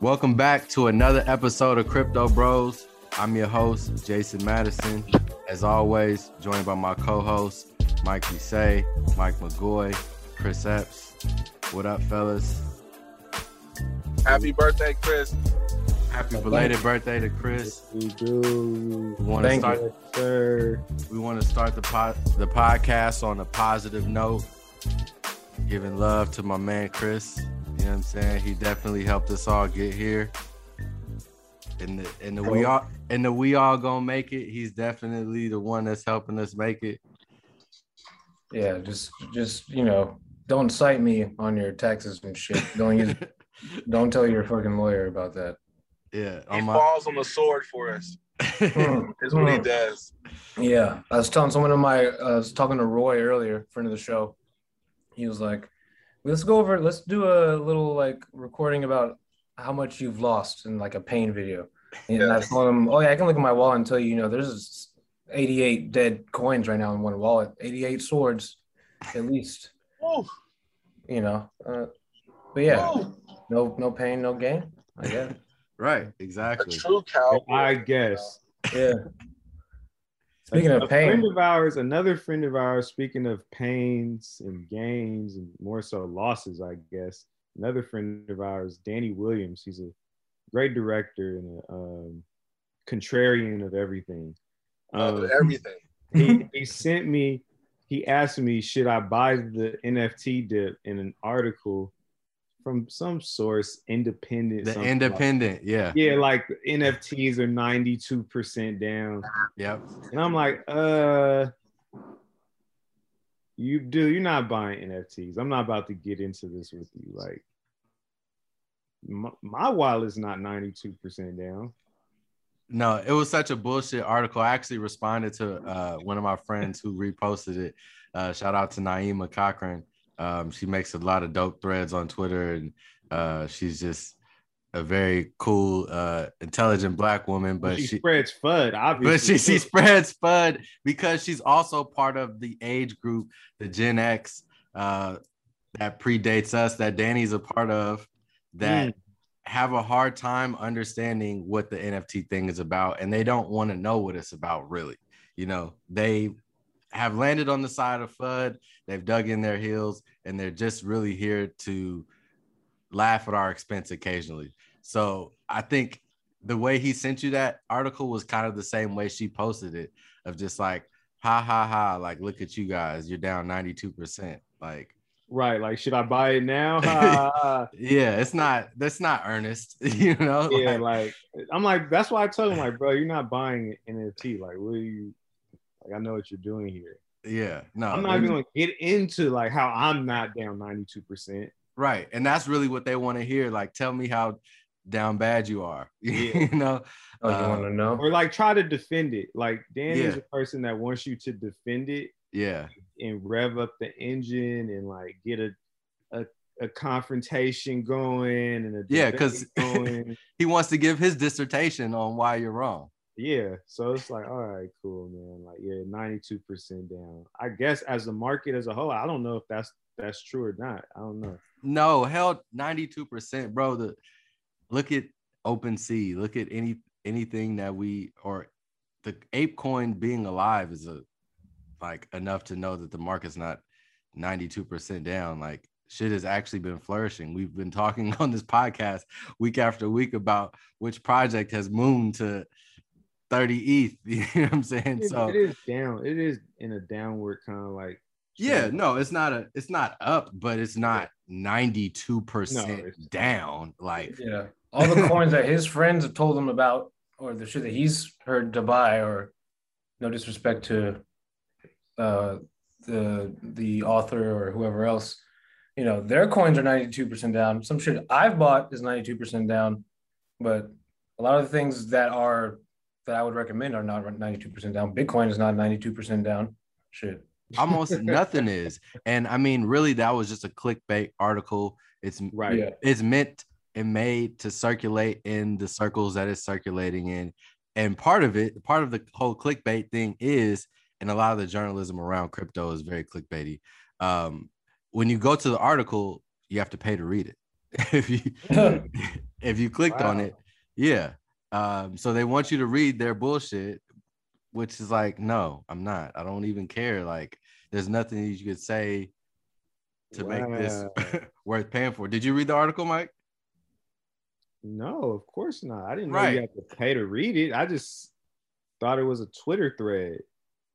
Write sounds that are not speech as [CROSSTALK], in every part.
Welcome back to another episode of Crypto Bros. I'm your host, Jason Madison. As always, joined by my co-hosts, Mike Say, Mike McGoy, Chris Epps. What up, fellas? Happy birthday, Chris. Happy belated birthday to Chris. We do. We want to Thank start you, sir. we want to start the pod, the podcast on a positive note. Giving love to my man Chris. You know what I'm saying? He definitely helped us all get here. And the, and the we all and the we all gonna make it. He's definitely the one that's helping us make it. Yeah, just just you know, don't cite me on your taxes and shit. Don't use [LAUGHS] don't tell your fucking lawyer about that. Yeah. He on my- falls on the sword for us. [LAUGHS] Is what he does. Yeah, I was telling someone of my, I was talking to Roy earlier, friend of the show. He was like, "Let's go over, let's do a little like recording about how much you've lost in like a pain video." And I told him, "Oh yeah, I can look at my wallet and tell you, you know, there's 88 dead coins right now in one wallet. 88 swords, at least. Ooh, You know. Uh, but yeah, ooh. no no pain, no gain. I guess. [LAUGHS] Right, A exactly. true cowboy. I guess. Yeah. Speaking a of friend pain, of ours, another friend of ours, speaking of pains and gains and more so losses, I guess. Another friend of ours, Danny Williams, he's a great director and a um, contrarian of everything. Of Um, everything. he, he sent me, he asked me, should I buy the NFT dip in an article from some source, independent? The something like- independent, yeah. yeah, like NFTs are 92% down. Yep. And I'm like, uh, you do, you're not buying NFTs. I'm not about to get into this with you. Like, my, my wallet's not 92% down. No, it was such a bullshit article. I actually responded to uh, one of my friends who reposted it. Uh, shout out to Naima Cochrane. Um, she makes a lot of dope threads on Twitter, and uh, she's just a very cool, uh, intelligent black woman. But she, she, spreads FUD, obviously. [LAUGHS] but she she spreads FUD because she's also part of the age group, the Gen X, uh, that predates us, that Danny's a part of, that have a hard time understanding what the NFT thing is about, and they don't want to know what it's about, really. You know, they have landed on the side of FUD, they've dug in their heels, and they're just really here to laugh at our expense occasionally. So I think the way he sent you that article was kind of the same way she posted it of just like, ha ha ha, like, look at you guys, you're down 92%. Like, Right. Like, should I buy it now? [LAUGHS] Yeah, it's not, that's not earnest, [LAUGHS] you know? yeah, Like, like, I'm like, that's why I told him, [LAUGHS] like, bro, you're not buying an NFT. Like, what are you, like, I know what you're doing here. yeah, no, I'm not even going to get into, like, how I'm not down 92%. right. And that's really what they want to hear. Like, tell me how down bad you are, [LAUGHS] Yeah. you know? oh, you uh, want to know? Or, like, try to defend it. Like, Danny's Yeah. a person that wants you to defend it Yeah, and rev up the engine and, like, get a, a, a confrontation going and a Yeah, because [LAUGHS] he wants to give his dissertation on why you're wrong. Yeah, so it's like, all right, cool, man. Like, yeah, ninety-two percent down. I guess as the market as a whole, I don't know if that's that's true or not. I don't know. No, hell, 92%, bro. The look at OpenSea, look at any anything that we or the ape coin being alive is a like enough to know that the market's not 92% down. Like shit has actually been flourishing. We've been talking [LAUGHS] on this podcast week after week about which project has mooned to 30 ETH. [LAUGHS] You know what I'm saying? It- So it is down. It is in a downward kind of like. yeah, trend. no, it's not a it's not up, but it's not 92% No, it's- down. Like Yeah. All the coins that his friends have told him about, or the shit that he's heard to buy, or no disrespect to uh, the the author or whoever else, you know, their coins are 92% down. Some shit I've bought is 92% down, but a lot of the things that are that I would recommend are not 92% down. Bitcoin is not 92% down. Shit. almost [LAUGHS] nothing is. And I mean, really, that was just a clickbait article. It's Right. Yeah. it's meant and made to circulate in the circles that it's circulating in. And part of it, part of the whole clickbait thing is, and a lot of the journalism around crypto is very clickbaity. Um, when you go to the article, you have to pay to read it. [LAUGHS] if you [LAUGHS] if you clicked on it, yeah. Um, so they want you to read their bullshit, which is like, no, I'm not. I don't even care. Like, there's nothing you could say to make this [LAUGHS] worth paying for. Did you read the article, Mike? No, of course not. I didn't know Right. you had to pay to read it. I just thought it was a Twitter thread.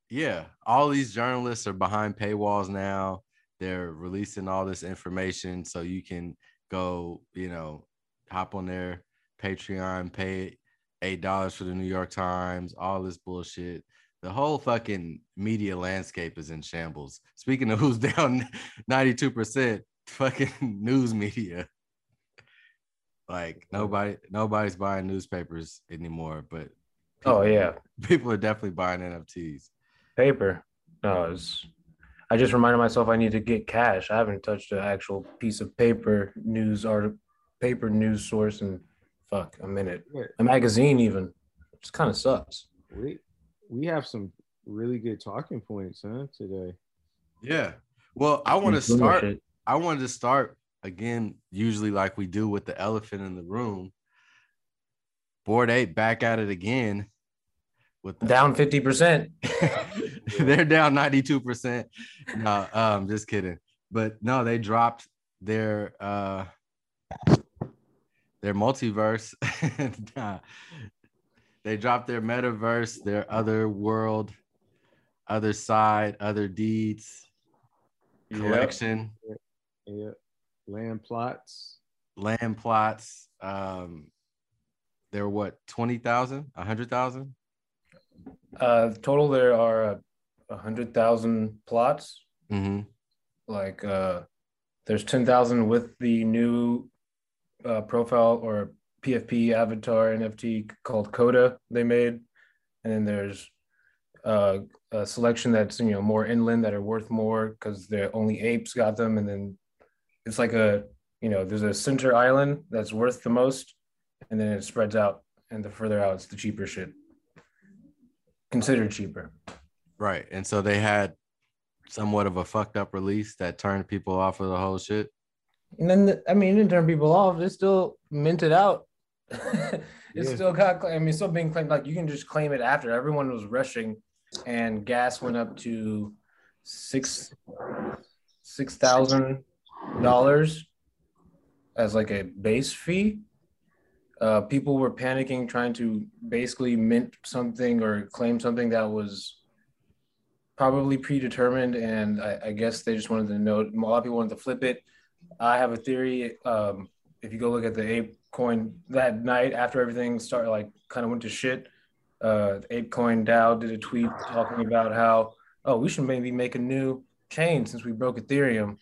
Yeah, all these journalists are behind paywalls now. They're releasing all this information so you can go, you know, hop on their Patreon, pay eight dollars for the New York Times, all this bullshit. The whole fucking media landscape is in shambles. Speaking of who's [LAUGHS] down 92%, fucking [LAUGHS] news media. Like nobody, nobody's buying newspapers anymore, but Oh, yeah. people are definitely buying NFTs. Paper. No, it's, I just reminded myself I need to get cash. I haven't touched an actual piece of paper news or paper news source in fuck a minute. Wait. A magazine even. Which kind of sucks. We we have some really good talking points, huh? Today. Yeah. Well, I want to start. I wanted to start again, usually like we do with the elephant in the room. Bored Ape back at it again. With the, Down 50%. [LAUGHS] they're down 92%. No, um, just kidding. But no, they dropped their uh their multiverse. [LAUGHS] Nah. they dropped their metaverse, their other world, other side, other deeds collection, Yeah. Land plots. land plots. Um they're what 20,000, 100,000? Uh, total, there are uh, 100,000 plots. Mm-hmm. Like, uh, there's 10,000 with the new uh, profile or PFP avatar NFT called Koda they made. And then there's uh, a selection that's, you know, more inland that are worth more because they're only apes got them. And then it's like a, you know, there's a center island that's worth the most. And then it spreads out. And the further out, it's the cheaper shit. Considered cheaper. Right. And so they had somewhat of a fucked up release that turned people off of the whole shit. And then, the- I mean, it didn't turn people off. It's still minted out. [LAUGHS] it's Yeah. still got, I mean, it's still being claimed. Like you can just claim it after. Everyone was rushing, and gas went up to six six thousand dollars as like a base fee. Uh, people were panicking, trying to basically mint something or claim something that was probably predetermined, and I, I guess they just wanted to know. A lot of people wanted to flip it. I have a theory. Um, if you go look at the ape coin that night after everything started, like kind of went to shit, uh, ape coin DAO did a tweet talking about how, oh, we should maybe make a new chain since we broke Ethereum.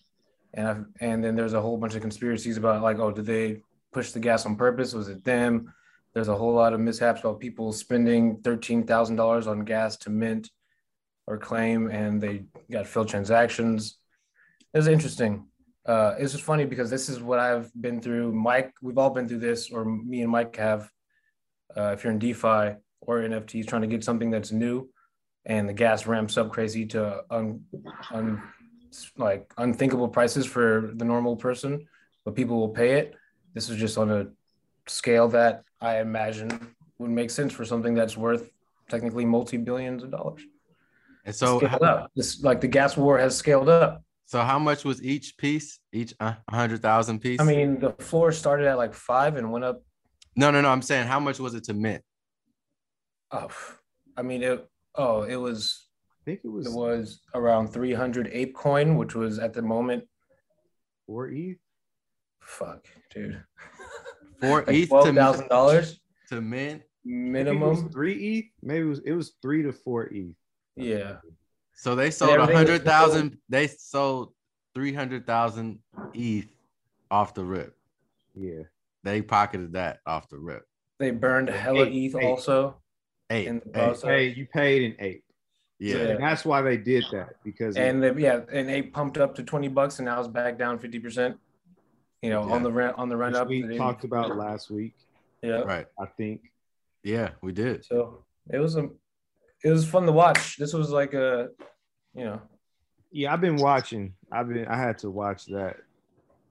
And I, and then there's a whole bunch of conspiracies about like, oh, did they push the gas on purpose? Was it them? There's a whole lot of mishaps about people spending thirteen thousand dollars on gas to mint or claim, and they got failed transactions. It was interesting. Uh, it's just funny because this is what I've been through. Mike, we've all been through this, or me and Mike have. Uh, if you're in DeFi or NFTs, trying to get something that's new, and the gas ramps up crazy to un, un, like unthinkable prices for the normal person, but people will pay it. This is just on a scale that I imagine would make sense for something that's worth technically multi billions of dollars. And so, scaled up. This like the gas war has scaled up. So how much was each piece? Each uh, a hundred thousand piece? I mean, the floor started at like five and went up. no, no, no. I'm saying how much was it to mint? Oh, I mean it. Oh, it was I think it was it was around three hundred ape coin, which was at the moment. four ETH. Fuck, dude. [LAUGHS] Four Like ETH twelve to, thousand dollars to mint. Maybe it was minimum. three ETH. Maybe it was it was three to four ETH. Yeah. So they sold a everything hundred thousand. They sold three hundred thousand ETH off the rip. Yeah. They pocketed that off the rip. They burned hella Eight, ETH eight. also. Eight, In the eight. Hey, you paid an ape. Yeah. Yeah. And that's why they did that because And they, yeah, and they pumped up to twenty bucks, and now it's back down fifty percent. You know, Yeah. on the rent on the run which up. we They- talked about last week. Yeah. Right. I think. Yeah, we did. So it was a, it was fun to watch. This was like a, you know, Yeah, I've been watching. I've been. I had to watch that.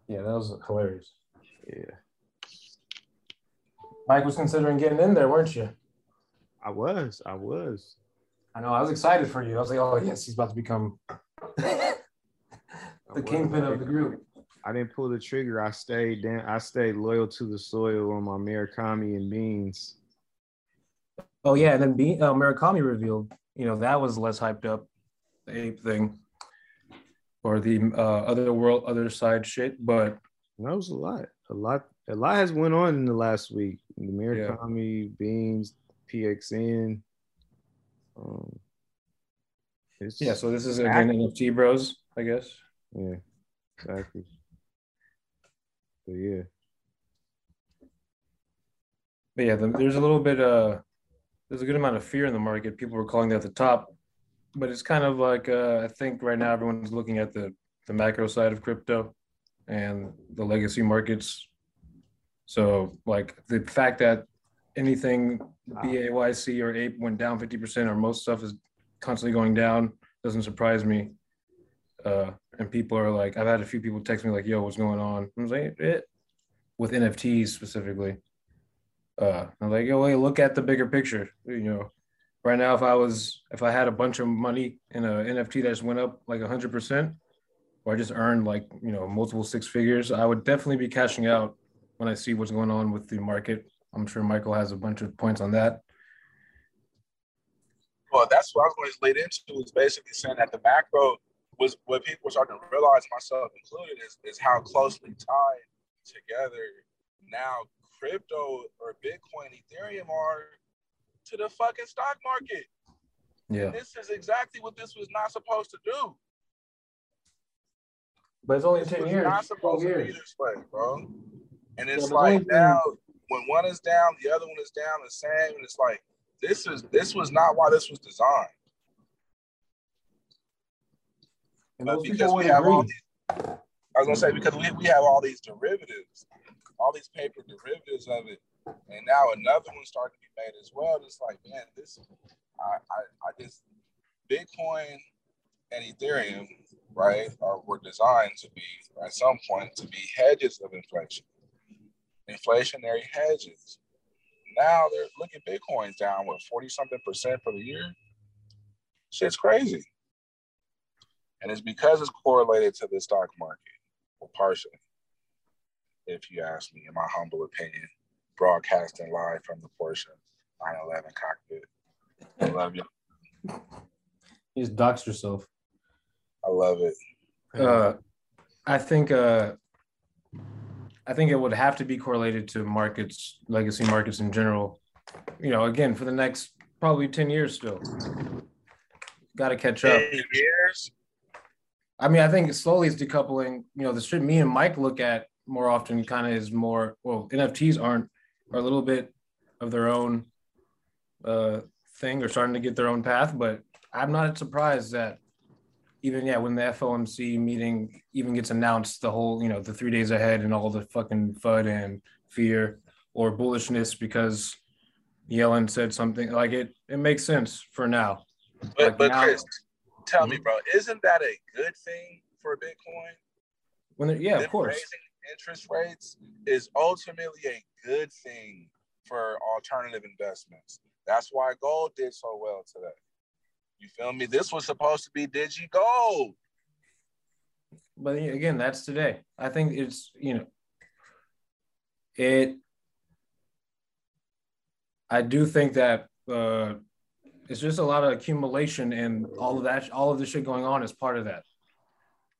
yeah, that was hilarious. Yeah, Mike was considering getting in there, weren't you? I was. I was. I know. I was excited for you. I was like, oh yes, he's about to become [LAUGHS] the was. kingpin of the group. I didn't pull the trigger. I stayed down. I stayed loyal to the soil on my Murakami and beans. Oh yeah, and then Be- uh, Murakami revealed, you know, that was less hyped up, the ape thing, or the uh, other world, other side shit. But that was a lot. A lot. A lot has went on in the last week. The Murakami, beans, PXN. Um, yeah, so this is again NFT bros, I guess. yeah, exactly. But yeah, But yeah, the, there's a little bit uh there's a good amount of fear in the market. People were calling that the top, but it's kind of like uh, I think right now everyone's looking at the the macro side of crypto and the legacy markets. So like the fact that anything BAYC or ape went down 50% or most stuff is constantly going down doesn't surprise me. Uh, and people are like, I've had a few people text me like, "Yo, what's going on?" I was like, "It," with NFTs specifically. Uh, I'm like, "Yo, wait, look at the bigger picture." You know, right now, if I was, if I had a bunch of money in a NFT that just went up like hundred percent, or I just earned like you know multiple six figures, I would definitely be cashing out when I see what's going on with the market. I'm sure Michael has a bunch of points on that. Well, that's what I was going to lead into is basically saying that the macro was what people were starting to realize, myself included, is, is how closely tied together now crypto or Bitcoin, Ethereum are to the fucking stock market. Yeah. This is exactly what this was not supposed to do. But it's only This 10 was years. not supposed 12 to be this way, bro. And it's Yeah, like now, when one is down, the other one is down the same, and it's like this is this was not why this was designed. And But because we have all these, I was gonna say because we, we have all these derivatives, all these paper derivatives of it, and now another one starting to be made as well. It's like, man, this, I, I, I just, Bitcoin and Ethereum, right, are were designed to be at some point to be hedges of inflation, inflationary hedges. Now they're looking Bitcoin's down what forty something percent for the year. Shit's crazy. And it's because it's correlated to the stock market, well, partially, if you ask me, in my humble opinion, broadcasting live from the Porsche 911 cockpit. I love you. You just doxed yourself. I love it. Uh, I think uh, I think it would have to be correlated to markets, legacy markets in general. You know, again, for the next probably 10 years still. Got to catch up. Ten years. I mean, I think slowly it's decoupling. You know, the shit me and Mike look at more often kind of is more, well, NFTs aren't, are a little bit of their own uh, thing or starting to get their own path. But I'm not surprised that even, yeah, when the FOMC meeting even gets announced, the whole, you know, the three days ahead and all the fucking FUD and fear or bullishness because Yellen said something like it, it makes sense for now. But Like but now- Chris, tell me, bro, isn't that a good thing for Bitcoin? When yeah, Them of course. Raising interest rates is ultimately a good thing for alternative investments. That's why gold did so well today. You feel me? This was supposed to be digi gold. but again that's today i think it's you know it i do think that uh it's just a lot of accumulation and all of that all of the shit going on is part of that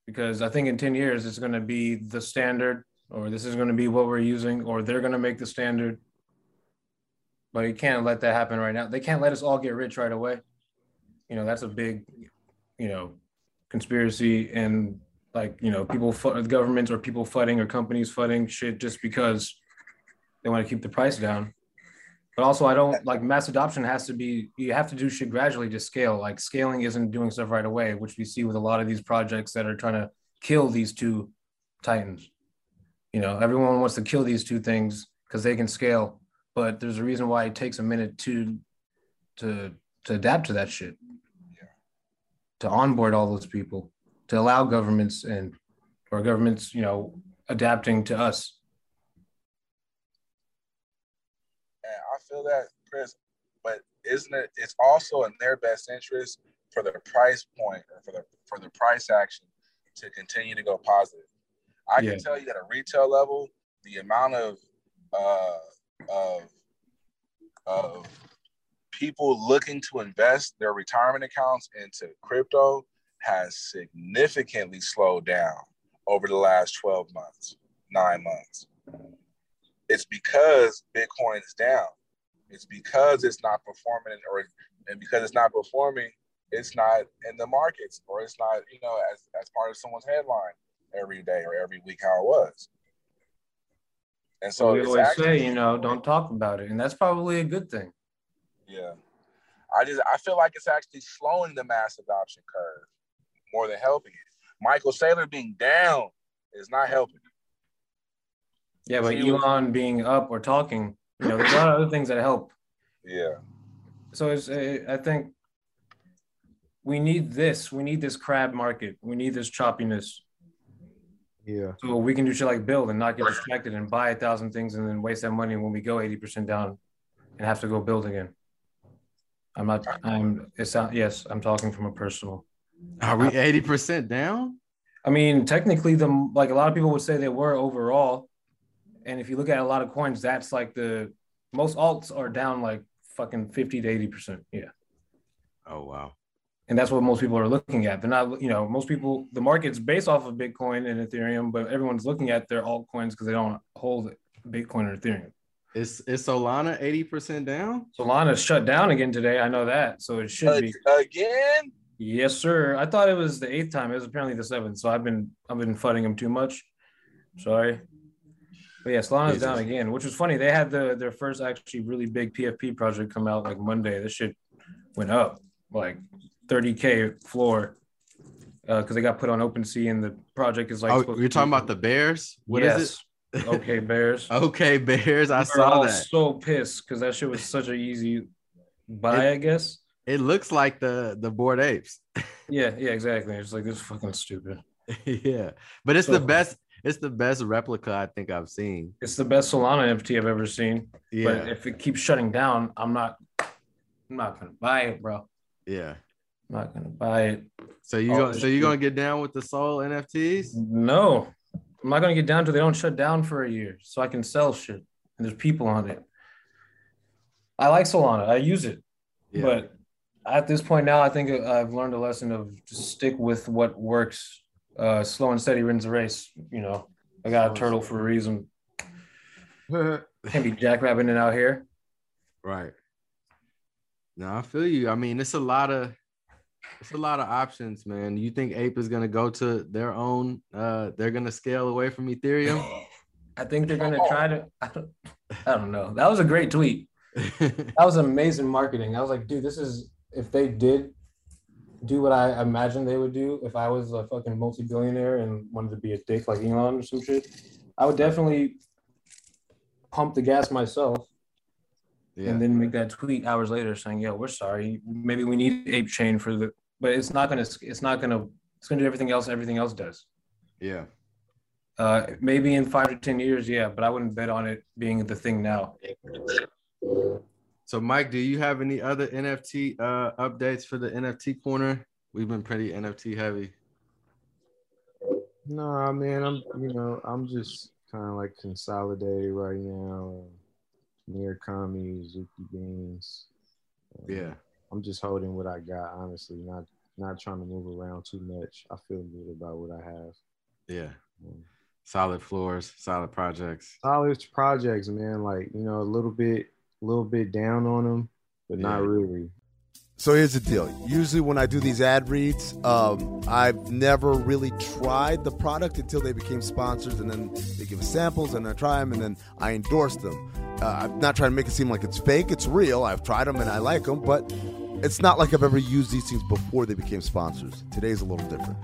because i think in 10 years it's going to be the standard or this is going to be what we're using or they're going to make the standard. But you can't let that happen right now. They can't let us all get rich right away. You know that's a big you know conspiracy and like you know people governments or people flooding or companies flooding shit just because they want to keep the price down but also i don't like mass adoption has to be you have to do shit gradually to scale. Like scaling isn't doing stuff right away which we see with a lot of these projects that are trying to kill these two titans. You know everyone wants to kill these two things because they can scale but there's a reason why it takes a minute to to to adapt to that shit. To onboard all those people to allow governments and or governments, you know, adapting to us. And I feel that, Chris, but isn't it it's also in their best interest for the price point or for the for the price action to continue to go positive. I Yeah. can tell you at a retail level, the amount of uh of of people looking to invest their retirement accounts into crypto has significantly slowed down over the last 12 months, nine months. It's because Bitcoin is down. It's because it's not performing, or and because it's not performing, it's not in the markets, or it's not, you know, as as part of someone's headline every day or every week how it was. And so we always actually- say, you know, don't talk about it, and that's probably a good thing. Yeah. I just I feel like it's actually slowing the mass adoption curve more than helping it. Michael Saylor being down is not helping. Yeah, but Elon being up or talking, you know, there's a lot of other things that help. Yeah. So it's, uh, I think, we need this. We need this crab market. We need this choppiness. Yeah. So we can do shit like build and not get distracted and buy a thousand things and then waste that money when we go 80% down and have to go build again. I'm not, I'm, it's not, yes, I'm talking from a personal. Are we 80% down? I mean, technically, the like a lot of people would say they were overall. And if you look at a lot of coins, that's like the most alts are down like fucking 50 to 80%. Yeah. Oh, wow. and that's what most people are looking at. They're not, you know, most people the market's based off of Bitcoin and Ethereum, but everyone's looking at their altcoins because they don't hold Bitcoin or Ethereum. Is, is Solana 80% down? Solana shut down again today. I know that, so it should be. Again? Yes, sir. I thought it was the eighth time. It was apparently the seventh. So I've been I've been fudding them too much. Sorry. But yeah, Solana's Jesus. down again, which was funny. They had the their first actually really big PFP project come out like Monday. This shit went up like 30k floor uh, because they got put on OpenSea and the project is like. oh, you're talking be- about the Bears? What is yes. it? [LAUGHS] Okay, Bears. okay, Bears. I We're saw that. so pissed because that shit was such an easy buy, It- I guess. It looks like the the Bored Apes. [LAUGHS] Yeah, yeah, exactly. It's like this is fucking stupid. [LAUGHS] yeah, but it's So the best. It's the best replica I think I've seen. It's the best Solana NFT I've ever seen. Yeah, But if it keeps shutting down, I'm not I'm not gonna buy it, bro. yeah. I'm not gonna buy it. So you Oh, go, so you gonna get down with the Soul NFTs? No, I'm not gonna get down till they don't shut down for a year, so I can sell shit and there's people on it. I like Solana. I use it, Yeah. but at this point now, I think I've learned a lesson of just stick with what works. Uh, slow and steady wins the race. You know, I got a turtle for a reason. [LAUGHS] Can't be jackrabbing it out here. right. No, I feel you. I mean, it's a lot of it's a lot of options, man. You think Ape is gonna go to their own? Uh, they're gonna scale away from Ethereum. [LAUGHS] I think they're gonna try to. I don't, I don't know. That was a great tweet. [LAUGHS] That was amazing marketing. I was like, dude, this is if they did do what I imagined they would do. If I was a fucking multi-billionaire and wanted to be a dick like Elon or some shit, I would definitely pump the gas myself yeah, and then make that tweet hours later saying, "Yo, we're sorry. Maybe we need Ape Chain for the." But it's not gonna. It's not gonna. It's gonna do everything else. Everything else does. yeah. Uh, maybe in five to ten years, yeah, but I wouldn't bet on it being the thing now. So, Mike, do you have any other NFT uh, updates for the NFT corner? We've been pretty NFT heavy. No, man, I'm you know I'm just kind of like consolidated right now. Murakami, Zuki Beans. Uh, Yeah, I'm just holding what I got, honestly. Not not trying to move around too much. I feel good about what I have. yeah. Mm. Solid floors, solid projects. Solid projects, man. Like you know, a little bit, a little bit down on them, but not really. So here's the deal. Usually, when I do these ad reads, um, I've never really tried the product until they became sponsors, and then they give us samples, and I try them, and then I endorse them. Uh, I'm not trying to make it seem like it's fake. It's real. I've tried them, and I like them, but it's not like I've ever used these things before they became sponsors. Today's a little different.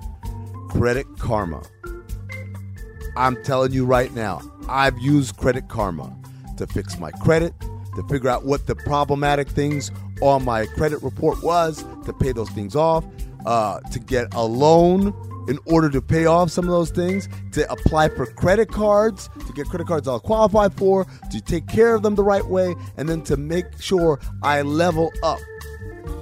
Credit Karma. I'm telling you right now, I've used Credit Karma to fix my credit, to figure out what the problematic things on my credit report was, to pay those things off, uh, to get a loan in order to pay off some of those things, to apply for credit cards, to get credit cards I'll qualify for, to take care of them the right way, and then to make sure I level up.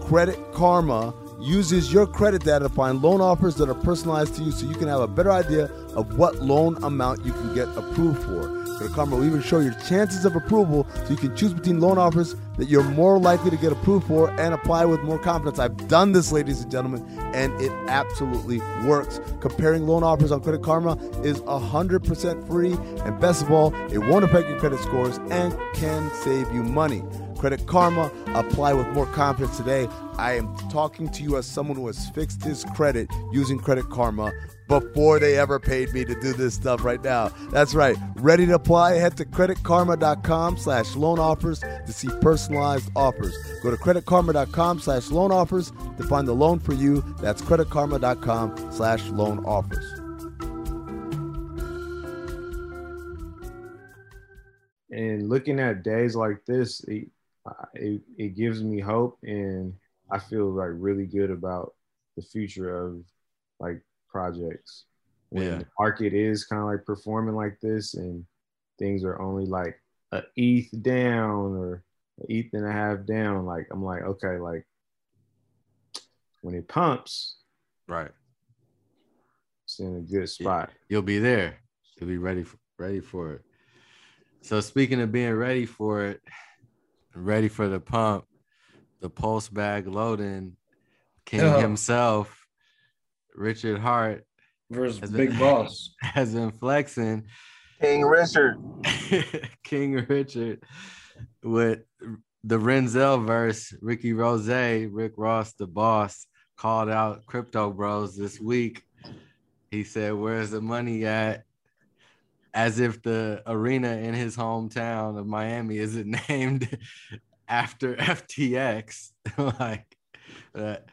Credit Karma uses your credit data to find loan offers that are personalized to you so you can have a better idea of what loan amount you can get approved for. Credit Karma will even show your chances of approval so you can choose between loan offers that you're more likely to get approved for and apply with more confidence. I've done this, ladies and gentlemen, and it absolutely works. Comparing loan offers on Credit Karma is 100% free, and best of all, it won't affect your credit scores and can save you money. Credit Karma. Apply with more confidence today. I am talking to you as someone who has fixed his credit using Credit Karma before they ever paid me to do this stuff right now. That's right. Ready to apply? Head to creditkarma.com slash loan offers to see personalized offers. Go to creditkarma.com slash loan offers to find the loan for you. That's creditkarma.com slash loan offers. And looking at days like this, it, it, it gives me hope, and I feel like really good about the future of like projects when Yeah. the market is kind of like performing like this and things are only like a ETH down or an ETH and a half down. Like I'm like, okay, like when it pumps, Right. it's in a good spot. You'll be there. You'll be ready for, ready for it. So speaking of being ready for it, ready for the pump, the pulse bag loading, King Oh. himself, Richard Heart, Versus has Big been- Boss. [LAUGHS] has been flexing. King Richard. [LAUGHS] King Richard with the Renzel verse, Ricky Rose, Rick Ross, the boss, called out Crypto Bros this week. He said, Where's the money at? As if the arena in his hometown of Miami isn't [LAUGHS] named after FTX. like that.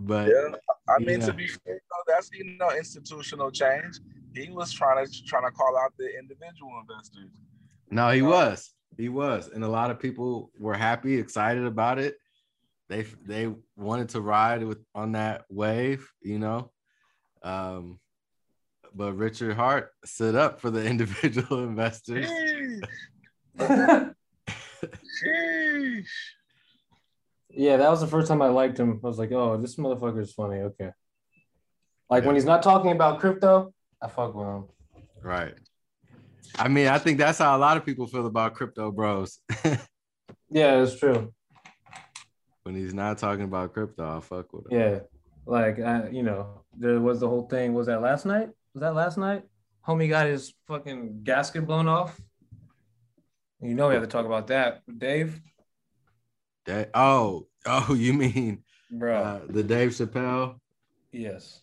But Yeah, I mean Yeah. to be fair, though, that's you know institutional change. He was trying to trying to call out the individual investors. No, he was. He was, and a lot of people were happy, excited about it. They they wanted to ride with on that wave, you know. Um, but Richard Heart stood up for the [LAUGHS] individual investors. Sheesh. [LAUGHS] Sheesh. Yeah, that was the first time I liked him. I was like, oh, this motherfucker is funny. Okay. Like when he's not talking about crypto, I fuck with him. Right. I mean, I think that's how a lot of people feel about crypto bros. [LAUGHS] Yeah, it's true. when he's not talking about crypto, I fuck with him. Yeah. Like I, you know, there was the whole thing. Was that last night? Was that last night? Homie got his fucking gasket blown off. You know we have to talk about that. Dave, That- oh, [LAUGHS] oh, you mean bro. uh, the Dave Chappelle? yes.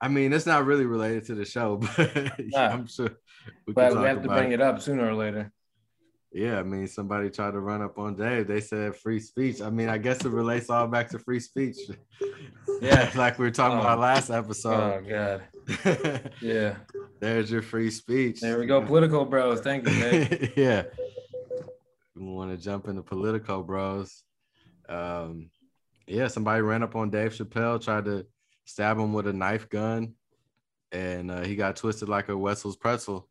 I mean, it's not really related to the show, [LAUGHS] but Nah. I'm sure we But we have to bring it up sooner or later. Yeah, I mean, somebody tried to run up on Dave. They said free speech. I mean, I guess it relates all back to free speech. [LAUGHS] Yeah. like we were talking Oh. about last episode. Oh god. Yeah. There's your free speech. There we go. Political bros. Thank you, Dave. yeah. We want to jump into political, bros. Um, yeah, somebody ran up on Dave Chappelle, tried to stab him with a knife gun, and uh, he got twisted like a Wetzel's pretzel.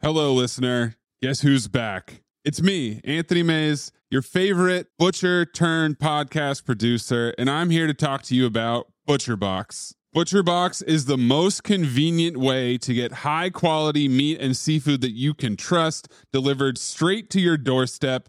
Hello, listener. Guess who's back? It's me, Anthony Mays, your favorite butcher turned podcast producer, and I'm here to talk to you about ButcherBox. ButcherBox is the most convenient way to get high quality meat and seafood that you can trust delivered straight to your doorstep,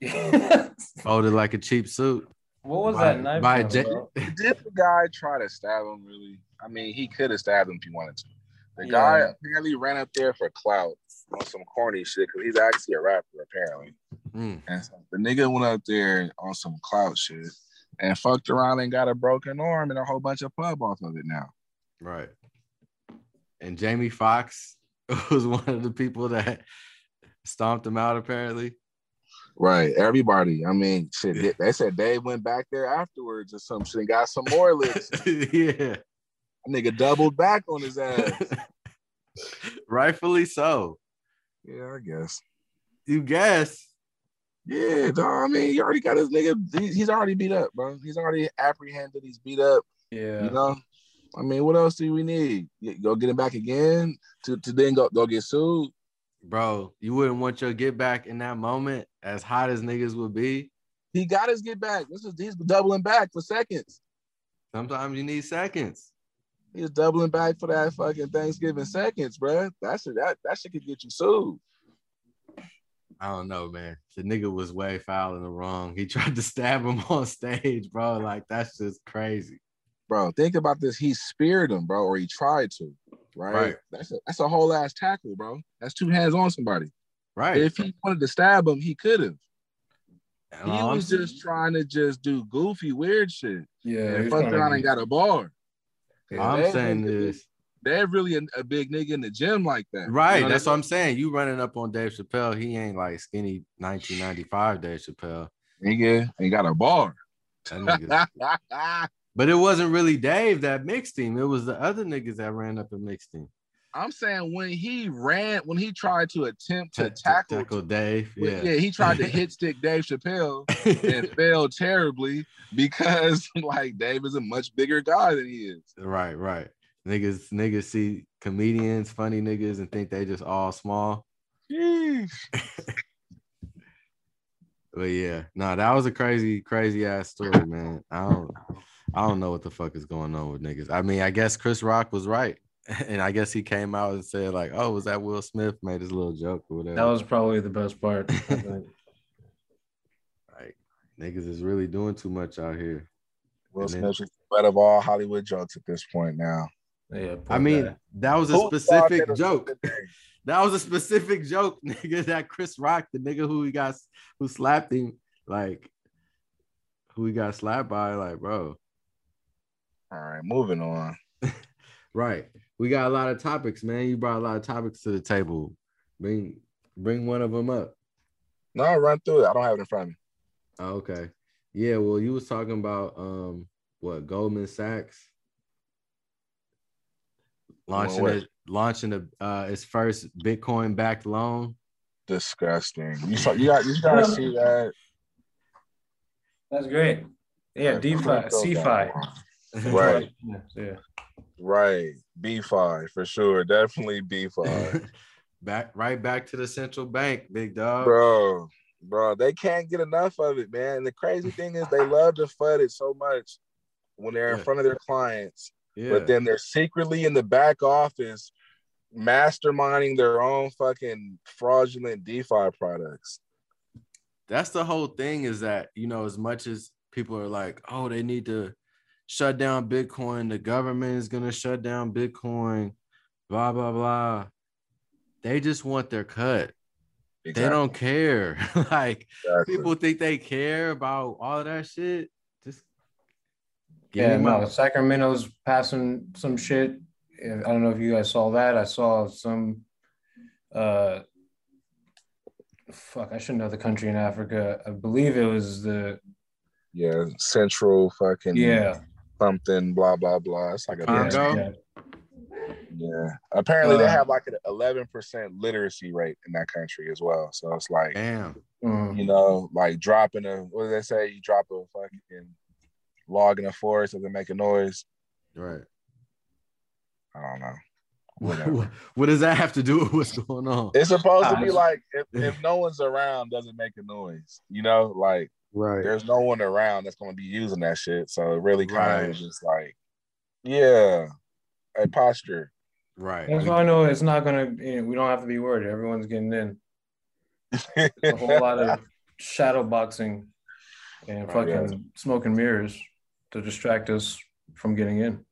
[LAUGHS] Folded like a cheap suit. What was By- that knife? by from, J- [LAUGHS] Did the guy try to stab him? Really? I mean, he could have stabbed him if he wanted to. The Yeah. guy apparently ran up there for clout on some corny shit because he's actually a rapper apparently. Mm. And so the nigga went up there on some clout shit and fucked around and got a broken arm and a whole bunch of pub off of it now. Right. And Jamie Foxx [LAUGHS] was one of the people that stomped him out, apparently. Right. Everybody. I mean, shit. they- They said Dave went back there afterwards or some shit and got some more licks. [LAUGHS] yeah. nigga doubled back on his ass. [LAUGHS] Rightfully so. Yeah, I guess. You guess. Yeah, dawg, I mean, he already got his nigga. He's already beat up, bro. He's already apprehended. He's beat up. Yeah. You know. I mean, what else do we need? Go get him back again to, to then go go get sued. Bro, you wouldn't want your get back in that moment as hot as niggas would be. He got his get back. This is he's doubling back for seconds. Sometimes you need seconds. He's doubling back for that fucking Thanksgiving seconds, bro. That shit that that shit could get you sued. I don't know, man. The nigga was way foul in the wrong. He [LAUGHS] tried to stab him on stage, bro. Like that's just crazy. Bro, think about this. He speared him, bro, or he tried to. Right. Right. That's a, that's a whole ass tackle, bro. That's two hands on somebody. Right. If he wanted to stab him, he could have. He all I'm was just trying to just do goofy, weird shit. Yeah. and fucked around and got a bar. I'm they- saying this. they're really a, a big nigga in the gym like that. right. You know that's what I'm saying. You running up on Dave Chappelle. He ain't like skinny 1995 Dave Chappelle. Nigga, and got a bar. That nigga. [LAUGHS] [LAUGHS] but it wasn't really Dave that mixed him. It was the other niggas that ran up and mixed him. I'm saying when he ran, when he tried to attempt to Ta- ta- tackle, tackle Dave. Yeah. yeah, he tried to [LAUGHS] hit stick Dave Chappelle [LAUGHS] and failed terribly because [LAUGHS] like Dave is a much bigger guy than he is. Right, right. Niggas, niggas see comedians, funny niggas, and think they just all small. But yeah, no, that was a crazy, crazy ass story, man. I don't, I don't know what the fuck is going on with niggas. I mean, I guess Chris Rock was right, [LAUGHS] and I guess he came out and said like, "Oh, was that Will Smith?" Made his little joke or whatever. That was probably the best part. [LAUGHS] Like, niggas is really doing too much out here. Will And then- Smith is the butt of all Hollywood jokes at this point now. Yeah. I mean, guy. that was a Who specific joke. a? [LAUGHS] That was a specific joke, nigga. That Chris Rock, the nigga who he got, who slapped him, like, who he got slapped by, like, bro. All right, moving on. [LAUGHS] Right. We got a lot of topics, man. You brought a lot of topics to the table. Bring, bring one of them up. No, I'll run through it. I don't have it in front of me. Oh, okay. Yeah. Well, you was talking about um, what Goldman Sachs launching what? it, launching a uh, its first Bitcoin backed loan. Disgusting. You saw, you got, you [LAUGHS] gotta see that. That's great. Yeah, DeFi, CeFi. Right, [LAUGHS] Yeah, right. B5 for sure. Definitely B5. [LAUGHS] back right back to the central bank, big dog. bro, bro, they can't get enough of it, man. And the crazy thing is, they love to fud it so much when they're in Yeah. front of their clients, Yeah. but then they're secretly in the back office masterminding their own fucking fraudulent DeFi products. that's the whole thing is that you know as much as people are like oh they need to shut down bitcoin the government is going to shut down bitcoin blah blah blah they just want their cut they don't care [LAUGHS] like Exactly. people think they care about all that shit just give Yeah, me no, my- Sacramento's passing some shit. I don't know if you guys saw that. I saw some uh fuck, I shouldn't know the country in Africa. I believe it was the Yeah, central fucking yeah. Something, blah blah blah. It's like a Congo? yeah. Yeah. Apparently, they Uh, have like an eleven percent literacy rate in that country as well. So it's like damn Mm. you know, like dropping a what do they say? You drop a fucking log in a forest, and it make a noise? right I don't know. [LAUGHS] What, what does that have to do with what's going on? It's supposed to be like if, [LAUGHS] if no one's around, doesn't make a noise. You know, like Right. there's no one around that's going to be using that shit. So it really kind Right. of just like, yeah, a posture. Right. That's why I know it's not gonna. You know, we don't have to be worried. Everyone's getting in. A whole [LAUGHS] lot of shadow boxing and Right, yeah. fucking smoke and mirrors to distract us from getting in.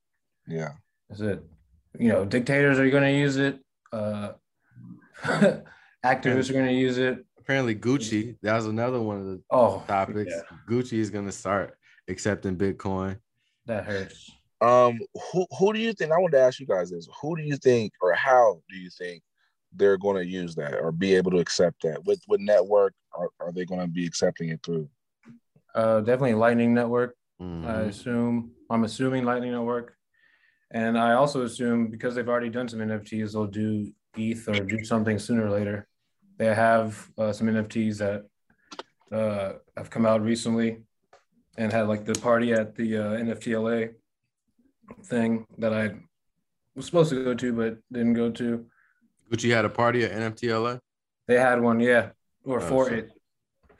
yeah. That's it. You know, dictators are going to use it. Uh, [LAUGHS] activists are going to use it. Apparently, Gucci. That was another one of the Oh, topics. yeah. Gucci is going to start accepting Bitcoin. that hurts. Um, who who do you think? I want to ask you guys this: Who do you think, or how do you think they're going to use that, or be able to accept that? What what network are, are they going to be accepting it through? Uh, definitely Lightning Network. I Mhm. assume. I'm assuming Lightning Network, and I also assume because they've already done some NFTs, they'll do ETH or do something sooner or later. They have uh, some NFTs that uh, have come out recently, and had like the party at the uh, NFTLA thing that I was supposed to go to but didn't go to. Gucci had a party at NFTLA. They had one, yeah, or Oh, for shit. it,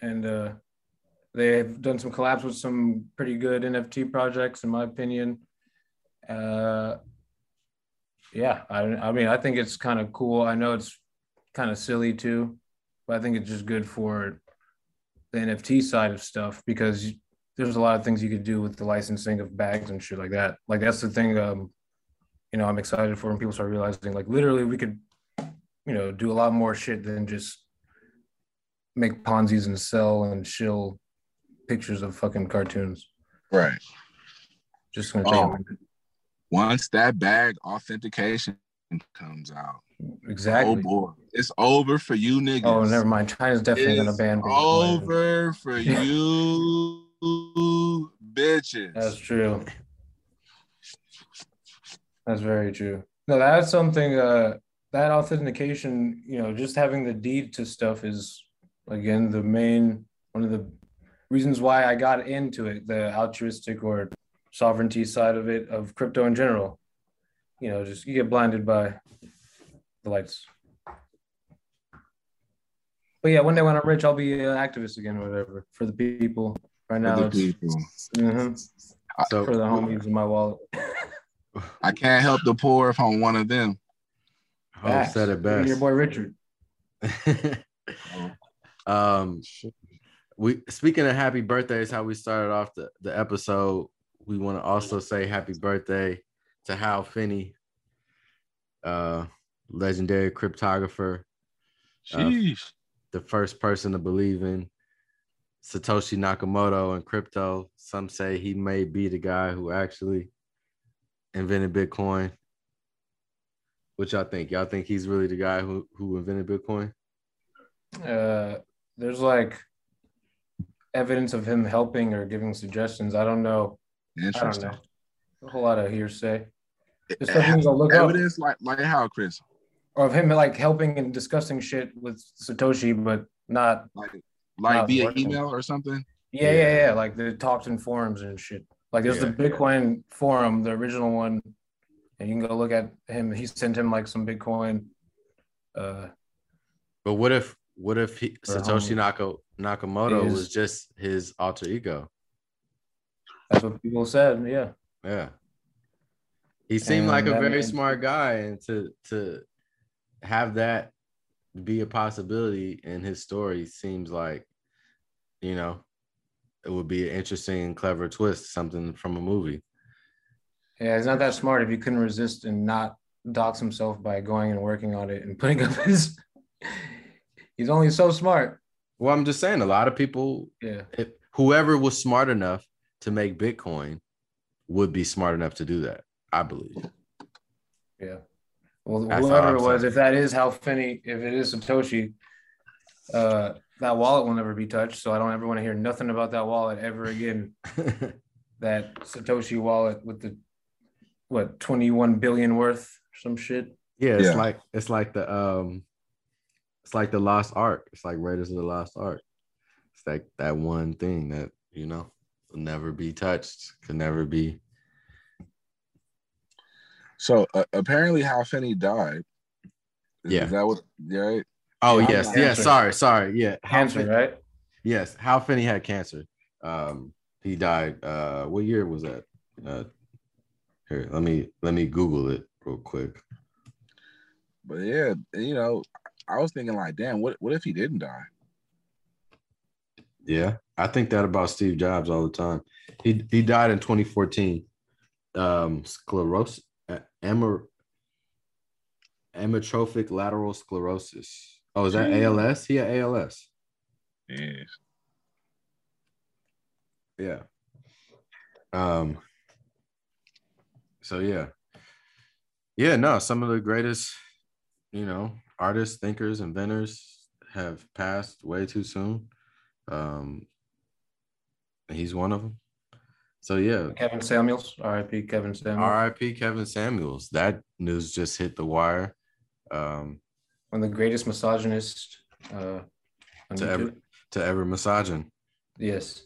and uh, they've done some collabs with some pretty good NFT projects, in my opinion. Uh, yeah, I, I mean, I think it's kind of cool. I know it's kind of silly too, but I think it's just good for the NFT side of stuff because there's a lot of things you could do with the licensing of bags and shit like that. Like that's the thing. Um, you know, I'm excited for when people start realizing, like, literally, we could you know, do a lot more shit than just make Ponzi's and sell and shill pictures of fucking cartoons. Right. Just gonna Oh. change Once that bag authentication comes out, exactly. oh boy, it's over for you niggas. Oh, never mind. China's definitely gonna It's ban Bitcoin. over for [LAUGHS] you bitches. That's true. That's very true. No, that's something. Uh, that authentication, you know, just having the deed to stuff is again the main one of the reasons why I got into it. The altruistic or sovereignty side of it of crypto in general. You know, just you get blinded by the lights. But yeah, one day when I'm rich, I'll be an activist again, or whatever, for the people. Right now, for the it's people. mhm, So for the homies in my wallet. I can't help the poor if I'm one of them. Hope said it Look best. Your boy Richard. [LAUGHS] um, we speaking of happy birthdays, how we started off the, the episode. We want to also say happy birthday to Hal Finney, uh, legendary cryptographer, uh, the first person to believe in Satoshi Nakamoto and crypto. Some say he may be the guy who actually invented Bitcoin. What y'all think? Y'all think he's really the guy who, who invented Bitcoin? Uh, there's like evidence of him helping or giving suggestions. I don't know. I don't Interesting. know. A whole lot of hearsay. There's stuff things I'll up. Evidence like like how, Chris? Or of him like helping and discussing shit with Satoshi, but not Like like Not via working. email or something? yeah, yeah, yeah. Like the talks and forums and shit. Like there's the Yeah. Bitcoin forum, the original one, and you can go look at him. He sent him like some Bitcoin. Uh, But what if what if he, Satoshi. Naka, Nakamoto Is- was just his alter ego? that's what people said. Yeah. Yeah. He seemed And like a very means- smart guy and to to have that be a possibility in his story seems like you know it would be an interesting and clever twist, something from a movie. Yeah, he's not that smart if he couldn't resist and not dox himself by going and working on it and putting [LAUGHS] up his. he's only so smart. Well, I'm just saying a lot of people Yeah. if whoever was smart enough to make Bitcoin would be smart enough to do that, I believe. Yeah. Well, That's whoever it was, saying. if that is Hal Finney, if it is Satoshi, uh, that wallet will never be touched. So I don't ever want to hear nothing about that wallet ever again. [LAUGHS] that Satoshi wallet with the what 21 billion worth, some shit. Yeah, it's Yeah. like it's like the um it's like the lost ark. It's like Raiders of the Lost Ark. It's like that one thing that, you know, will never be touched, can never be. So uh, apparently, Hal Finney died. Is, Yeah. is that what? Right? Oh Yeah, yes, cancer. yeah. Sorry, sorry. Yeah, Hal Cancer, Fin- right? Yes, Hal Finney had cancer. Um, he died. Uh, what year was that? Uh, here, let me let me Google it real quick. But yeah, you know, I was thinking like, damn, what what if he didn't die? Yeah, I think that about Steve Jobs all the time. He he died in 2014. Um, sclerosis, amor, amyotrophic lateral sclerosis. Oh, is that. ALS? He had ALS. Yes. Yeah. Um. So yeah, yeah. No, some of the greatest, you know, artists, thinkers, inventors have passed way too soon. Um. He's one of them. So yeah, Kevin Samuels, R.I.P. Kevin Samuels. R.I.P. Kevin Samuels. That news just hit the wire. Um, One of the greatest misogynists uh, to ever to ever massaging. Yes.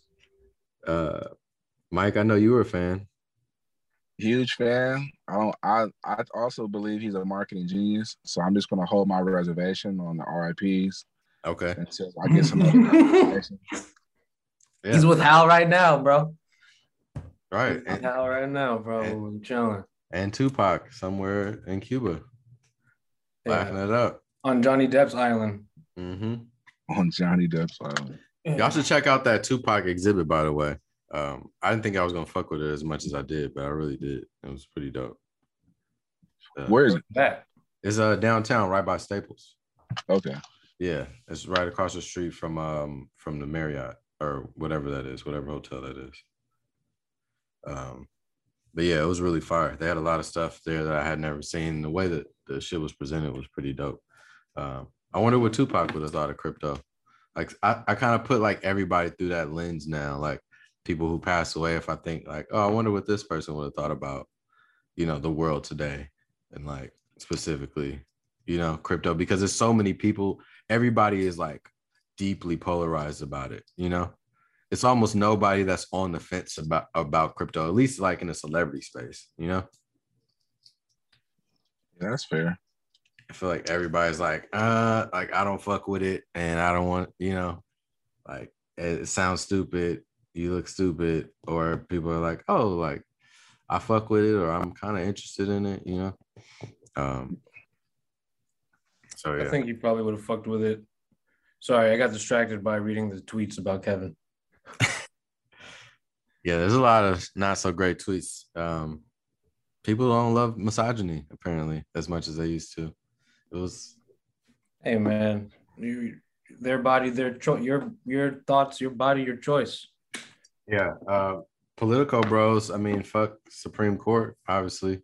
Uh, Mike, I know you were a fan. Huge fan. I don't. I I also believe he's a marketing genius. So I'm just gonna hold my reservation on the RIPS Okay. until I get some. [LAUGHS] Yeah. He's with Hal right now, bro. Right. And, Hal right now, bro. I'm chilling. and Tupac somewhere in Cuba, laughing it up. On Johnny Depp's island. hmm on Johnny Depp's island. Y'all should check out that Tupac exhibit, by the way. Um, I didn't think I was gonna fuck with it as much as I did, but I really did. It was pretty dope. Uh, Where is it? That. It's uh downtown, right by Staples. Okay. Yeah, it's right across the street from um from the Marriott or whatever that is, whatever hotel that is. Um, but yeah, it was really fire. They had a lot of stuff there that I had never seen. The way that the shit was presented was pretty dope. Um, I wonder what Tupac would have thought of crypto. Like I, I kind of put like everybody through that lens now, like people who pass away. If I think like, oh, I wonder what this person would have thought about, you know, the world today, and like specifically, you know, crypto because there's so many people. Everybody is like deeply polarized about it. You know, it's almost nobody that's on the fence about about crypto, at least like in the celebrity space. You know, Yeah, that's fair. I feel like everybody's like, uh, like I don't fuck with it, and I don't want, you know, like it sounds stupid, you look stupid, or people are like, oh, like I fuck with it, or I'm kind of interested in it, you know. Um. So yeah, I think you probably would have fucked with it. Sorry, I got distracted by reading the tweets about Kevin. Yeah, there's a lot of not so great tweets. Um, people don't love misogyny apparently as much as they used to. It was Hey man, you, their body, their choice. Your your thoughts, your body, your choice. Yeah. Uh Politico bros, I mean, fuck Supreme Court, obviously,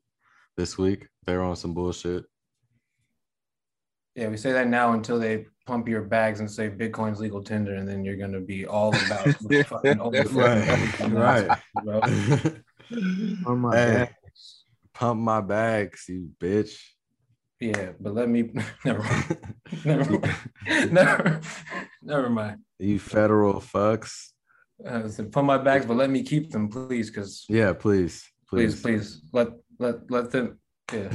this week. They're on some bullshit. Yeah, we say that now until they pump your bags and say Bitcoin's legal tender, and then you're gonna be all about [LAUGHS] fucking Right, right. bro. [LAUGHS] On my Hey, back. pump my bags, you bitch. Yeah, but let me [LAUGHS] never mind. Never mind. never, never mind. You federal fucks. Uh, so pump my bags, but let me keep them, please, because Yeah, please. please, Please. please, let let let them. Yeah,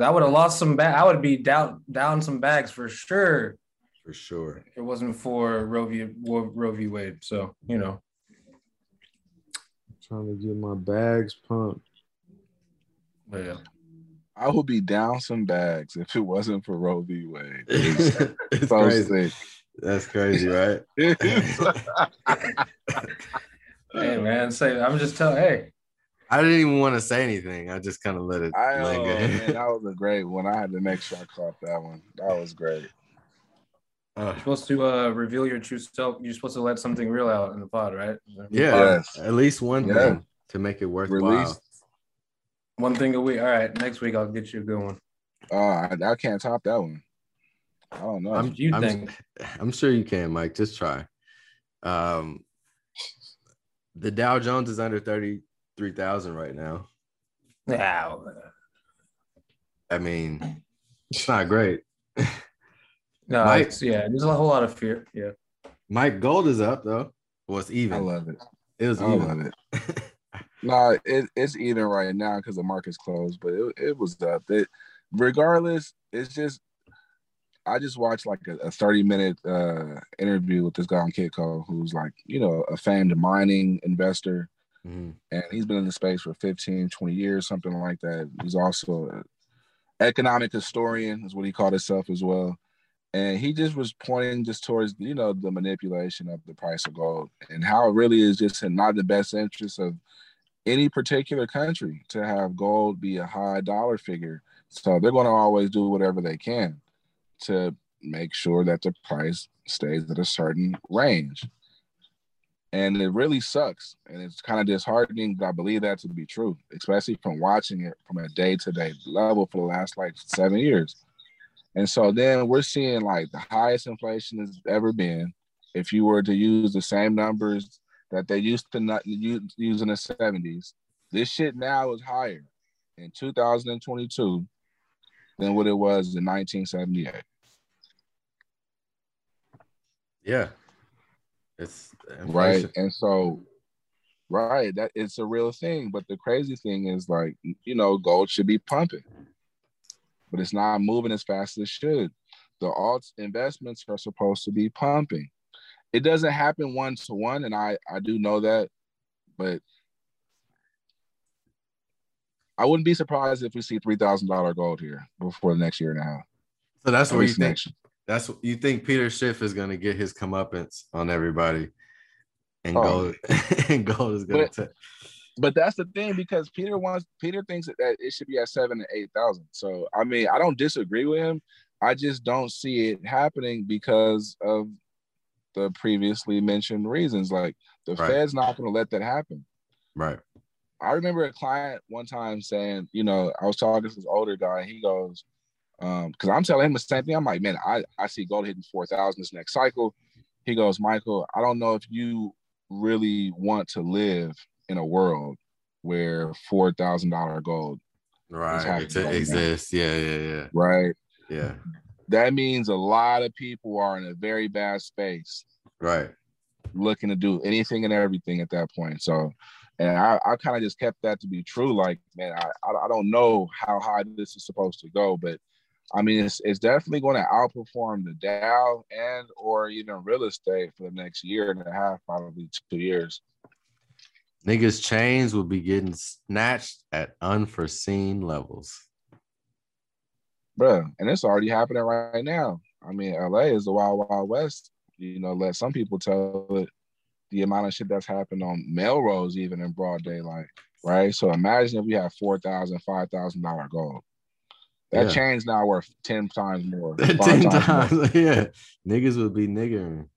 I would have lost some bag. I would be down down some bags for sure. For sure. It wasn't for Roe v. Roe v. Wade. So you know, Trying to get my bags pumped. but yeah. I would be down some bags if it wasn't for Roe v. Wade. [LAUGHS] it's so crazy. sick. That's crazy, right? [LAUGHS] Hey man, say I'm just telling. Hey, I didn't even want to say anything. I just kind of let it I oh, man, [LAUGHS] that was a great one. I had to make sure I caught that one. That was great. Uh, you're supposed to uh, reveal your true self. You're supposed to let something real out in the pod, right? yeah, Yes. at least one Yeah. thing to make it worthwhile. Release. One thing a week. All right, next week I'll get you a good one. Oh, I, I can't top that one. I don't know. I'm, you I'm, think? I'm sure you can, Mike. Just try. Um, the Dow Jones is under thirty three thousand right now. Yeah. I mean, it's not great. [LAUGHS] No, Mike- it's, yeah, there's a whole lot of fear. Yeah. Mike Gold is up though. Well, it's even. I love it. It was I even. love it. [LAUGHS] No, it, it's even right now because the market's closed, but it, it was up. It, regardless, it's just I just watched like a, a 30 minute uh, interview with this guy on Kitco who's like, you know, a famed mining investor. Mm-hmm. And he's been in the space for 15, 20 years, something like that. He's also an economic historian, is what he called himself as well. And he just was pointing just towards, you know, the manipulation of the price of gold and how it really is just in not the best interest of any particular country to have gold be a high dollar figure. So they're going to always do whatever they can to make sure that the price stays at a certain range. And it really sucks. And it's kind of disheartening, but I believe that to be true, especially from watching it from a day to day level for the last like seven years. And so then we're seeing like the highest inflation has ever been. If you were to use the same numbers that they used to not use, use in the 70s, this shit now is higher in 2022 than what it was in 1978. Yeah. It's right and so right that it's a real thing but the crazy thing is like you know gold should be pumping but it's not moving as fast as it should. The alt investments are supposed to be pumping. It doesn't happen one to one and i i do know that but i wouldn't be surprised if we see $3000 gold here before the next year and a half. So that's At where you think. next- that's what you think Peter Schiff is gonna get his comeuppance on everybody. And Oh. gold [LAUGHS] and gold is gonna But- but that's the thing because Peter wants Peter thinks that it should be at seven to eight thousand. So I mean, I don't disagree with him. I just don't see it happening because of the previously mentioned reasons. Like the Right. Fed's not going to let that happen. right. I remember a client one time saying, you know, I was talking to this older guy, and he goes, um, because I'm telling him the same thing. I'm like, man, I, I see gold hitting four thousand this next cycle. He goes, Michael, I don't know if you really want to live in a world where four thousand dollar gold Right. To right now. exist. Yeah, yeah, yeah. right? Yeah. That means a lot of people are in a very bad space Right. looking to do anything and everything at that point. So, and I, I kind of just kept that to be true. Like, man, I, I don't know how high this is supposed to go, but I mean, it's, it's definitely going to outperform the Dow and or even real estate for the next year and a half, probably two years. Niggas' chains will be getting snatched at unforeseen levels. Bruh, and it's already happening right now. I mean, LA is the wild, wild west. You know, let some people tell it the amount of shit that's happened on Melrose, even in broad daylight, right? So imagine if we have four thousand, five thousand dollar gold. That Yeah. chain's now worth ten times more. [LAUGHS] Ten five more, times. [LAUGHS] yeah. Niggas would be niggering.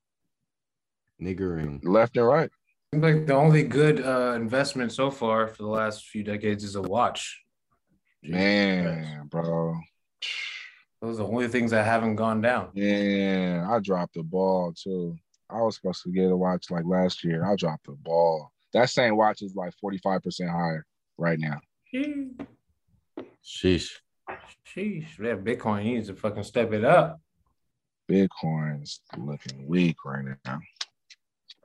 Niggering. left and right. Seems like the only good uh, investment so far for the last few decades is a watch. Man, bro. Those are the only things that haven't gone down. Yeah, I dropped the ball too. I was supposed to get a watch like last year. I dropped the ball. That same watch is like 45% higher right now. Sheesh. Sheesh, that Bitcoin needs to fucking step it up. Bitcoin's looking weak right now.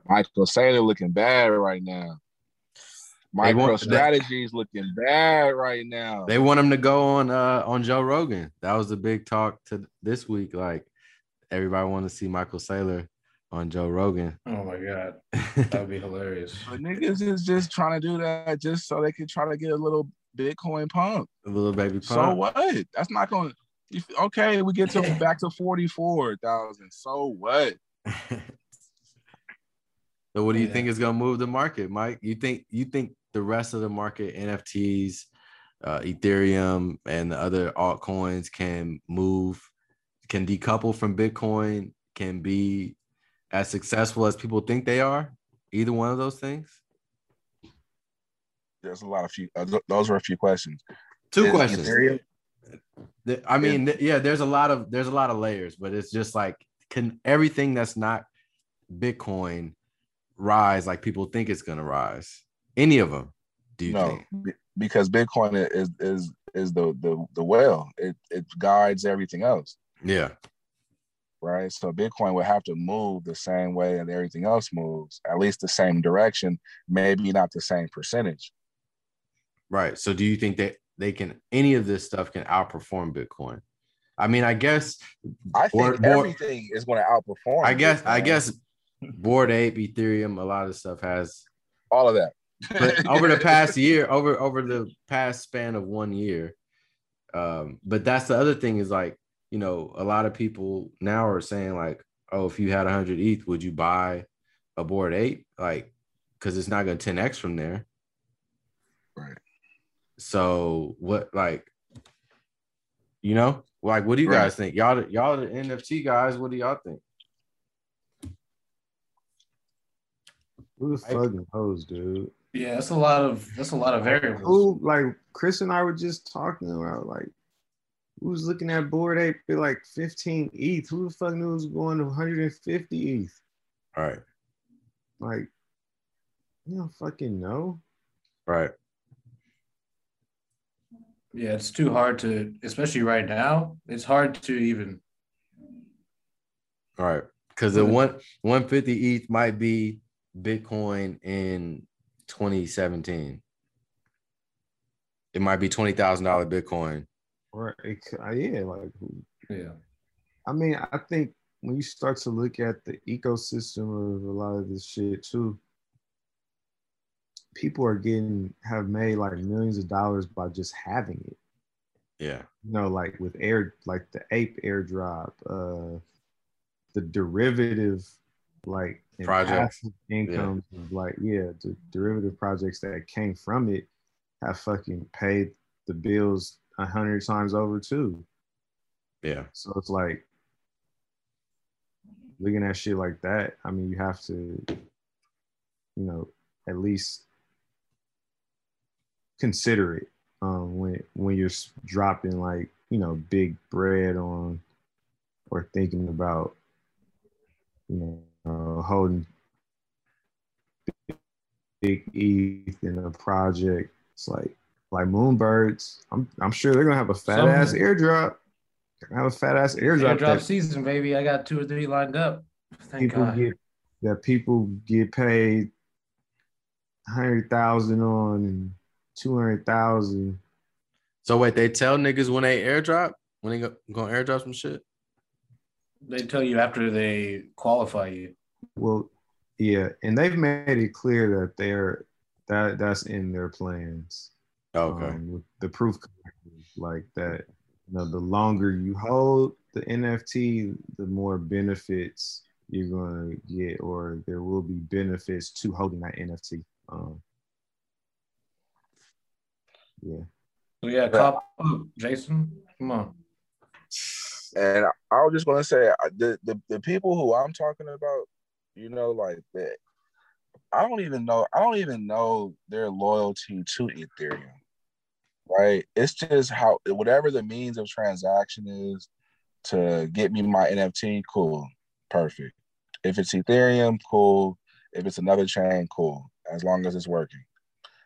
Michael Saylor looking bad right now. They want- MicroStrategy is looking bad right now. They want him to go on uh on Joe Rogan. That was the big talk to this week. Like everybody wanted to see Michael Saylor on Joe Rogan. Oh my god, [LAUGHS] that would be hilarious. But niggas is just trying to do that just so they can try to get a little Bitcoin pump. A little baby pump. So what? That's not going to. Okay, we get to [LAUGHS] back to forty four thousand. So what? [LAUGHS] So what do you Yeah. think is gonna move the market, Mike? You think you think the rest of the market, NFTs, uh, Ethereum, and the other altcoins can move, can decouple from Bitcoin, can be as successful as people think they are? Either one of those things? There's a lot of few. Uh, th- those are a few questions. Two Is questions. Ethereum- I mean, th- yeah, there's a lot of there's a lot of layers, but it's just like can everything that's not Bitcoin rise like people think it's gonna rise? Any of them? Do you no, think? be- because Bitcoin is is is the the the well. It it guides everything else, Yeah. right? So Bitcoin would have to move the same way that everything else moves, at least the same direction, maybe not the same percentage. Right. So do you think that they can any of this stuff can outperform Bitcoin? I mean, I guess I think Bored- bored- everything is going to outperform. I guess I guess Bored Ape, Ethereum, a lot of stuff has all of that. but [LAUGHS] over the past year, over over the past span of one year. Um, but that's the other thing is like, you know, a lot of people now are saying like, oh, if you had 100 ETH, would you buy a Bored Ape? Like, because it's not going to 10x from there. Right. So what, like, you know, like, what do you Right. guys think? Y'all, y'all, the NFT guys, what do y'all think? Who the fuck knows, dude? Yeah, that's a lot of that's a lot of variables. Who like Chris and I were just talking about like who's looking at Bored Ape at like 15 ETH? Who the fuck knew it was going to 150 ETH? All right. Like, you don't fucking know. Right. Yeah, it's too hard to, especially right now. It's hard to even. All right. Because the one 150 ETH might be Bitcoin in 2017. It might be twenty thousand dollar Bitcoin. Or it, uh, yeah, like Yeah. I mean, I think when you start to look at the ecosystem of a lot of this shit too, people are getting have made like millions of dollars by just having it. Yeah. You know, like with air, like the ape airdrop, uh, the derivative, like Projects. passive incomes, like yeah, the derivative projects that came from it have fucking paid the bills a hundred times over too. Yeah. So it's like looking at shit like that. I mean, you have to, you know, at least consider it um, when when you're dropping like you know big bread on or thinking about you know uh, holding big ETH in a project. It's like like Moonbirds. I'm I'm sure they're gonna have a fat ass airdrop. They're gonna have a fat ass airdrop. Airdrop that- season, baby. I got two or three lined up. Thank people God. get that people get paid hundred thousand on and two hundred thousand. So wait, they tell niggas when they airdrop when they go gonna airdrop some shit. They tell you after they qualify you. Well, yeah, and they've made it clear that they're that that's in their plans. Okay. Um, with the proof like that. You know, the longer you hold the NFT, the more benefits you're gonna get, or there will be benefits to holding that NFT. Um, yeah. So yeah, cop up, Jason. Come on. And I was just gonna say the, the the people who I'm talking about, you know, like that. I don't even know. I don't even know their loyalty to Ethereum. Right? It's just how whatever the means of transaction is to get me my NFT, cool, perfect. If it's Ethereum, cool. If it's another chain, cool. As long as it's working.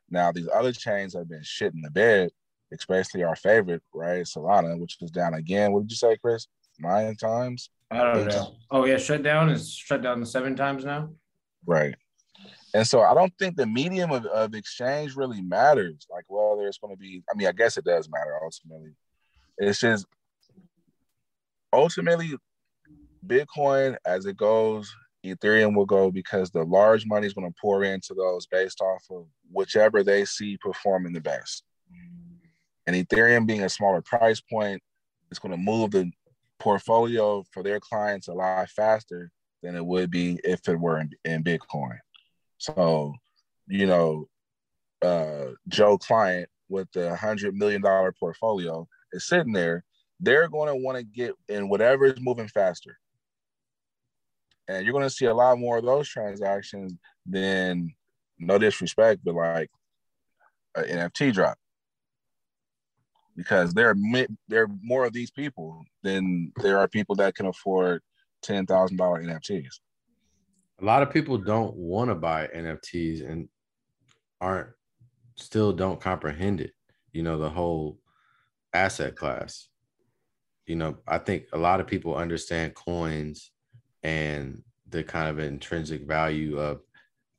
Now these other chains have been shit in the bed, especially our favorite, right? Solana, which was down again. What did you say, Chris? Nine times? I don't know. Oh yeah, shut down is shut down seven times now. Right. And so I don't think the medium of, of exchange really matters. Like whether it's going to be, I mean, I guess it does matter ultimately. It's just ultimately Bitcoin as it goes, Ethereum will go because the large money is going to pour into those based off of whichever they see performing the best. And Ethereum being a smaller price point, it's going to move the portfolio for their clients a lot faster than it would be if it were in, in Bitcoin. So, you know, uh, Joe client with the hundred million dollar portfolio is sitting there. They're going to want to get in whatever is moving faster, and you're going to see a lot more of those transactions than, no disrespect, but like an NFT drop, because there are there are more of these people than there are people that can afford ten thousand dollar NFTs. A lot of people don't want to buy NFTs and aren't still don't comprehend it. You know, the whole asset class. You know, I think a lot of people understand coins and the kind of intrinsic value of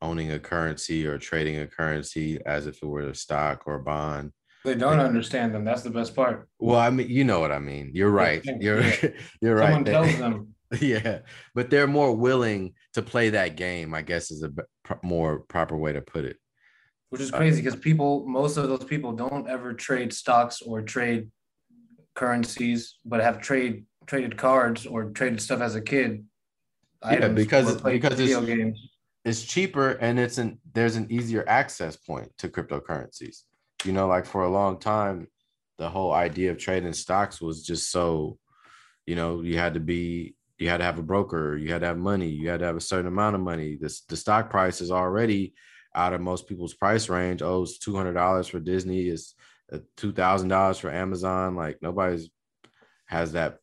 owning a currency or trading a currency as if it were a stock or a bond. They don't understand them. That's the best part. Well, I mean, you know what I mean. You're right. You're [LAUGHS] you're right. Someone They- tells [LAUGHS] them. yeah, but they're more willing to play that game. I guess is a more proper way to put it. which is uh, crazy because people most of those people don't ever trade stocks or trade currencies but have trade traded cards or traded stuff as a kid Yeah, because because it's, games it's cheaper and it's an there's an easier access point to cryptocurrencies. You know, like for a long time, the whole idea of trading stocks was just so, you know, you had to be you had to have a broker, you had to have money, you had to have a certain amount of money. This the stock price is already out of most people's price range. Oh, it's two hundred dollars for Disney, is uh, two thousand dollars for Amazon. Like nobody's has that,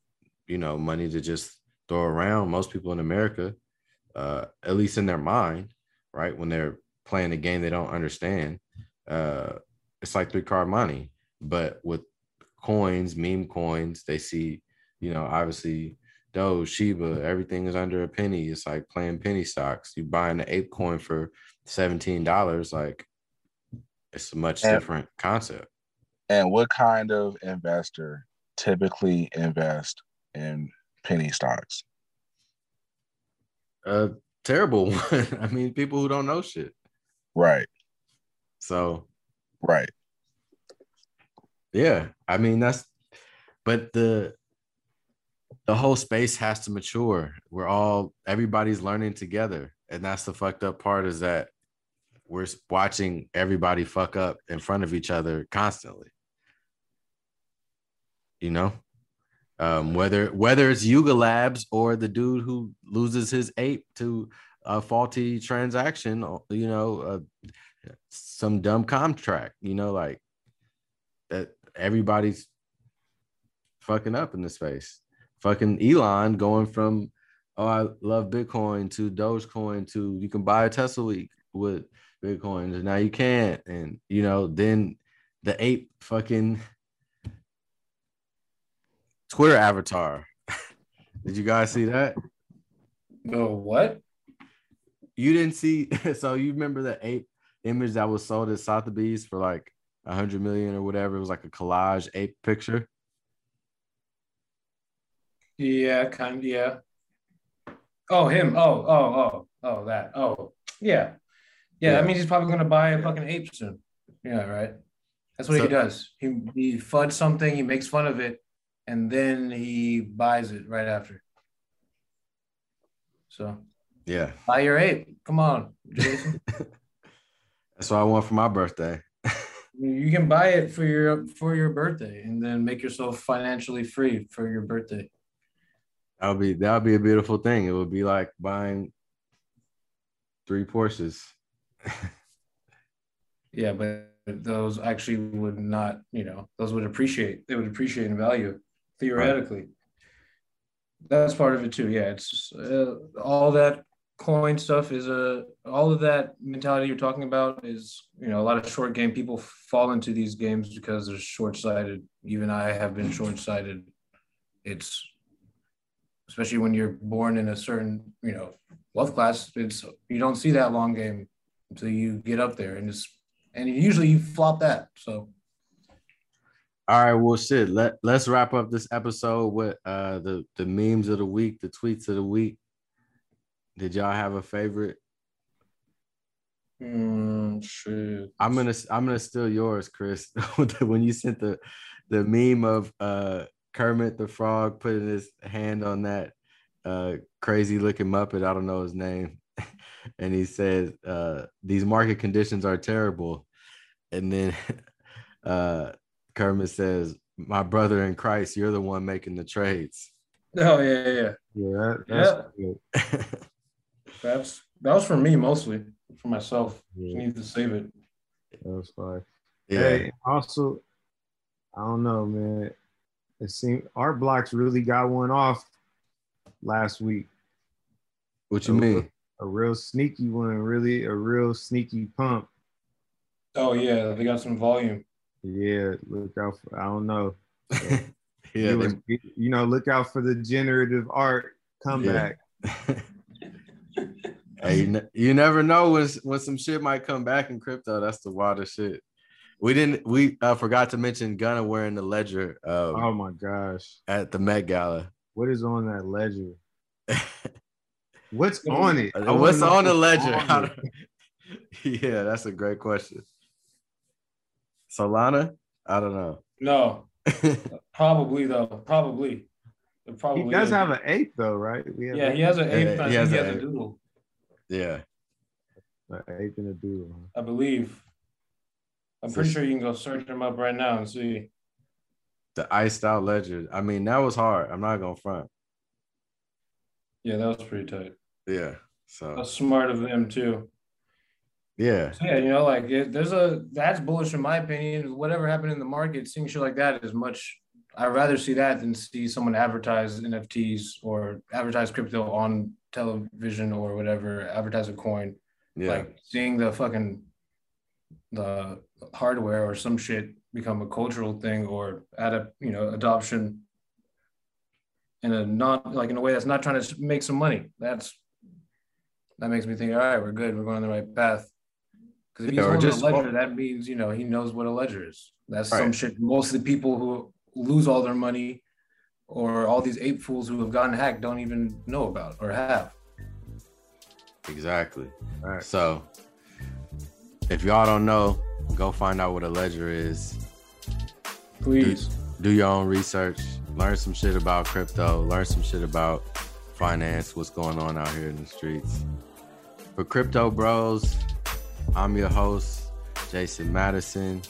you know, money to just throw around. Most people in America, uh, at least in their mind, right, when they're playing a game they don't understand, uh, it's like three card monte. But with coins, meme coins, they see, you know, obviously Doge, Shiba, everything is under a penny. It's like playing penny stocks. You buying the ape coin for seventeen dollars, like it's a much And- different concept. And what kind of investor typically invest in penny stocks? A terrible [LAUGHS] one. I mean, people who don't know shit. Right. So Right. Yeah, I mean that's, but the the whole space has to mature. We're all everybody's learning together, and that's the fucked up part is that we're watching everybody fuck up in front of each other constantly. You know, um, whether whether it's Yuga Labs or the dude who loses his ape to a faulty transaction, you know, uh, some dumb contract. You know, like that everybody's fucking up in the space. Fucking Elon going from oh I love Bitcoin to Dogecoin to you can buy a Tesla week with Bitcoin and now you can't and you know then the ape fucking Twitter avatar. [LAUGHS] Did you guys see that? No, what? You didn't see [LAUGHS] so you remember the ape image that was sold at Sotheby's for like a hundred million or whatever. It was like a collage ape picture. yeah kind of yeah oh him oh oh oh oh that oh yeah yeah, Yeah. that means he's probably gonna buy a fucking ape soon yeah right that's what So- he does he he fuds something he makes fun of it and then he buys it right after so Yeah. buy your ape come on Jason. [LAUGHS] That's what I want for my birthday. you can buy it for your for your birthday and then make yourself financially free for your birthday That would be that would be a beautiful thing. It would be like buying three Porsches. [LAUGHS] yeah but those actually would not you know those would appreciate they would appreciate in value theoretically. That's part of it too yeah. It's uh, all that coin stuff is a all of that mentality you're talking about is you know a lot of short game people fall into these games because they're short-sighted. Even i have been short-sighted. It's especially when you're born in a certain you know wealth class it's you don't see that long game until you get up there and it's and usually you flop that so All right, well shit. Let let's wrap up this episode with uh the the memes of the week, the tweets of the week. Did y'all have a favorite? mm, shit. I'm gonna I'm gonna steal yours, Chris. [LAUGHS] when you sent the the meme of uh Kermit the Frog putting his hand on that uh crazy looking Muppet, I don't know his name, [LAUGHS] and he says uh these market conditions are terrible, and then [LAUGHS] uh Kermit says, "My brother in Christ, you're the one making the trades." oh yeah yeah Yeah, that, that's Yeah. [LAUGHS] that's that was for me mostly for myself Yeah. just need to save it That was fine. Yeah. Hey, also, I don't know, man. It seemed Art Blocks really got one off last week. What you A- mean? A real sneaky one, really a real sneaky pump. oh yeah they got some volume Yeah, look out for. I don't know. [LAUGHS] Yeah, It was- you know, look out for the generative art comeback. [LAUGHS] Hey, you, ne- you never know when when some shit might come back in crypto. That's the wildest shit. We didn't. We uh, forgot to mention Gunna wearing the ledger. Um, Oh my gosh. at the Met Gala. What is on that ledger? [LAUGHS] What's on it? What's on the ledger? on How it. do- yeah, that's a great question. Solana? I don't know. No, [LAUGHS] probably though. Probably. It probably He does is. have an ape though, right? We have Yeah, he has an ape. Yeah, I he think has he has a ape. doodle. Yeah. an ape and a doodle. I believe. I'm pretty sure you can go search him up right now and see. The iced out ledger. I mean, that was hard. I'm not gonna front. Yeah, that was pretty tight. Yeah. So That's smart of him too. Yeah. So, yeah, you know, like it, there's a that's bullish in my opinion. Whatever happened in the market, seeing shit like that is much. I'd rather see that than see someone advertise NFTs or advertise crypto on television or whatever, advertise a coin. Yeah. Like seeing the fucking the hardware or some shit become a cultural thing or add a you know adoption in a not like in a way that's not trying to make some money. That's that makes me think, all right, we're good. We're going on the right path. Because if he's Yeah, holding just- a ledger, that means you know he knows what a ledger is. That's some shit. Most of the people who lose all their money or all these ape fools who have gotten hacked don't even know about or have. Exactly. All right. So if y'all don't know, go find out what a ledger is. Please. Do your own research. Learn some shit about crypto. Learn some shit about finance, what's going on out here in the streets. For Crypto Bros, I'm your host, Jason Madison.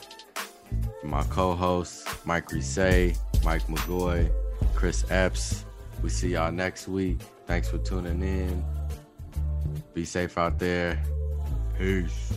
My co-hosts, Mike Risay, Mike McGoy, Chris Epps. We see y'all next week. Thanks for tuning in. Be safe out there. Peace.